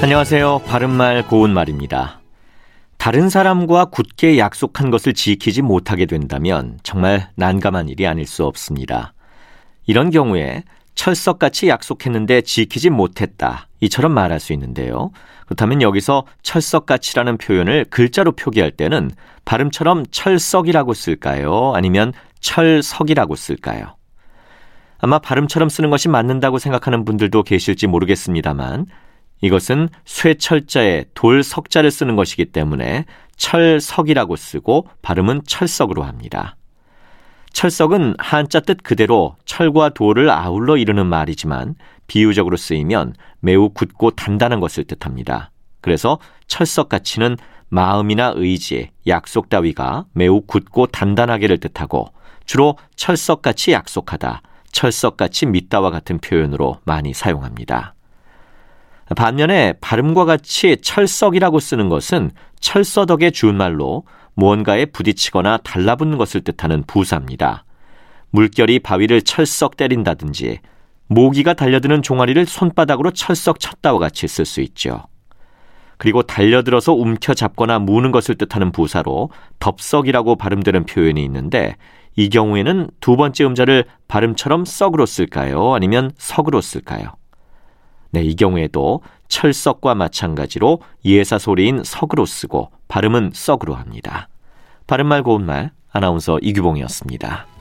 안녕하세요. 바른말 고운말입니다. 다른 사람과 굳게 약속한 것을 지키지 못하게 된다면 정말 난감한 일이 아닐 수 없습니다. 이런 경우에 철석같이 약속했는데 지키지 못했다. 이처럼 말할 수 있는데요. 그렇다면 여기서 철석같이라는 표현을 글자로 표기할 때는 발음처럼 철석이라고 쓸까요? 아니면 철석이라고 쓸까요? 아마 발음처럼 쓰는 것이 맞는다고 생각하는 분들도 계실지 모르겠습니다만 이것은 쇠철자에 돌 석자를 쓰는 것이기 때문에 철석이라고 쓰고 발음은 철석으로 합니다. 철석은 한자 뜻 그대로 철과 돌을 아울러 이루는 말이지만 비유적으로 쓰이면 매우 굳고 단단한 것을 뜻합니다. 그래서 철석 가치는 마음이나 의지, 약속 따위가 매우 굳고 단단하게를 뜻하고 주로 철석같이 약속하다, 철석같이 믿다와 같은 표현으로 많이 사용합니다. 반면에 발음과 같이 철석이라고 쓰는 것은 철서덕의 준말로 무언가에 부딪히거나 달라붙는 것을 뜻하는 부사입니다. 물결이 바위를 철썩 때린다든지 모기가 달려드는 종아리를 손바닥으로 철썩 쳤다와 같이 쓸 수 있죠. 그리고 달려들어서 움켜잡거나 무는 것을 뜻하는 부사로 덥석이라고 발음되는 표현이 있는데 이 경우에는 두 번째 음자를 발음처럼 썩으로 쓸까요? 아니면 석으로 쓸까요? 네, 이 경우에도 철석과 마찬가지로 예사 소리인 석으로 쓰고 발음은 썩으로 합니다. 바른말 고운말 아나운서 이규봉이었습니다.